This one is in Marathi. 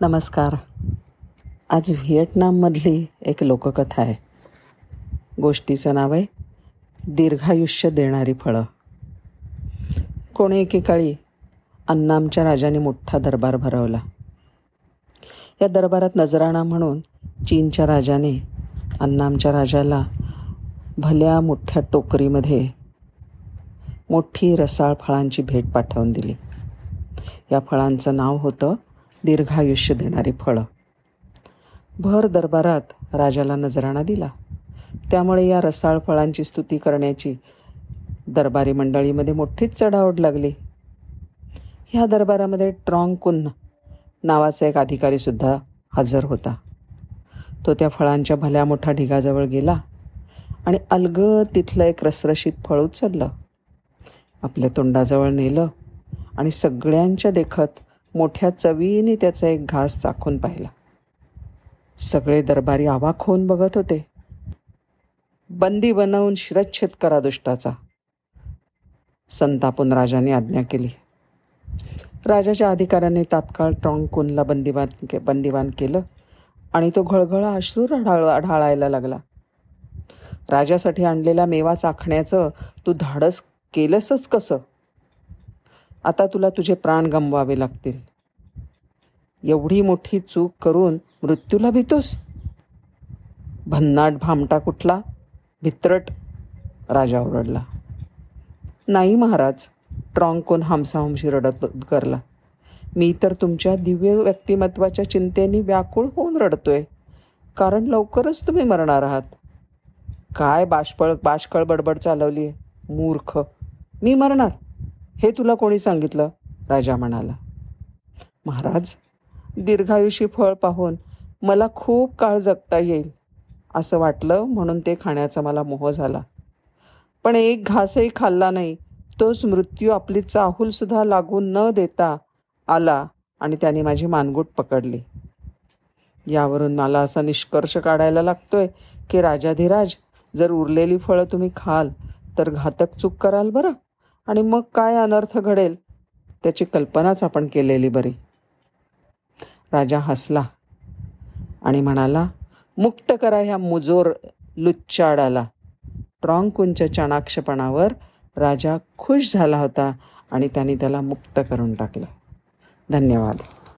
नमस्कार. आज व्हिएटनाममधली एक लोककथा आहे. गोष्टीचं नाव आहे दीर्घायुष्य देणारी फळं. कोणी एकेकाळी अन्नामच्या राजाने मोठा दरबार भरवला. या दरबारात नजराणा म्हणून चीनच्या राजाने अन्नामच्या राजाला भल्या मोठ्या टोकरीमध्ये मोठी रसाळ फळांची भेट पाठवून दिली. या फळांचं नाव होतं दीर्घायुष्य देणारी फळं. भर दरबारात राजाला नजराणा दिला. त्यामुळे या रसाळ फळांची स्तुती करण्याची दरबारी मंडळीमध्ये मोठीच चढावड लागली. ह्या दरबारामध्ये ट्रॉंग कुन्न नावाचा एक अधिकारीसुद्धा हजर होता. तो त्या फळांच्या भल्या मोठ्या ढिगाजवळ गेला आणि अलगद तिथलं एक रसरशीत फळ उचललं. आपल्या तोंडाजवळ नेलं आणि सगळ्यांच्या देखत मोठ्या चवीने त्याचा एक घास चाखून पाहिला. सगळे दरबारी आवाक होऊन बघत होते. बंदी बनवून शिरच्छेद करा दुष्टाचा. संतापून राजाने आज्ञा केली. राजाच्या अधिकाऱ्याने तात्काळ ट्रॉंगकुनला बंदिवान के बंदिवान केलं आणि तो घळघळा अश्रू ढाळ ढाळायला लागला. राजासाठी आणलेला मेवा चाखण्याचं तू धाडस केलंसच कसं? आता तुला तुझे प्राण गमवावे लागतील. एवढी मोठी चूक करून मृत्यूला भीतोस? भन्नाट भामटा कुठला? भित्रट राजा ओरडला. नाही महाराज ट्रॉंग कोण हमसाहमशी रडत करला. मी तर तुमच्या दिव्य व्यक्तिमत्वाच्या चिंतेने व्याकुळ होऊन रडतोय. कारण लवकरच तुम्ही मरणार आहात. काय बाष्पळ बाष्कळ बडबड चालवली आहे मूर्ख. मी मरणार? हे तुला कोणी सांगितलं? राजा म्हणाला. महाराज दीर्घायुषी फळ पाहून मला खूप काळ जगता येईल असं वाटलं म्हणून ते खाण्याचा मला मोह झाला. पण एक घासही खाल्ला नाही तोच मृत्यू आपली चाहूलसुद्धा लागून न देता आला आणि त्याने माझी मानगूट पकडली. यावरून मला असा निष्कर्ष काढायला लागतोय की राजाधिराज जर उरलेली फळं तुम्ही खाल तर घातक चूक कराल बरं? आणि मग काय अनर्थ घडेल? त्याची कल्पनाच आपण केलेली बरी. राजा हसला आणि म्हणाला मुक्त करा ह्या मुजोर लुच्चाडाला. ट्रॉंकुंच्या चाणाक्षपणावर राजा खुश झाला होता आणि त्याने त्याला मुक्त करून टाकलं. धन्यवाद.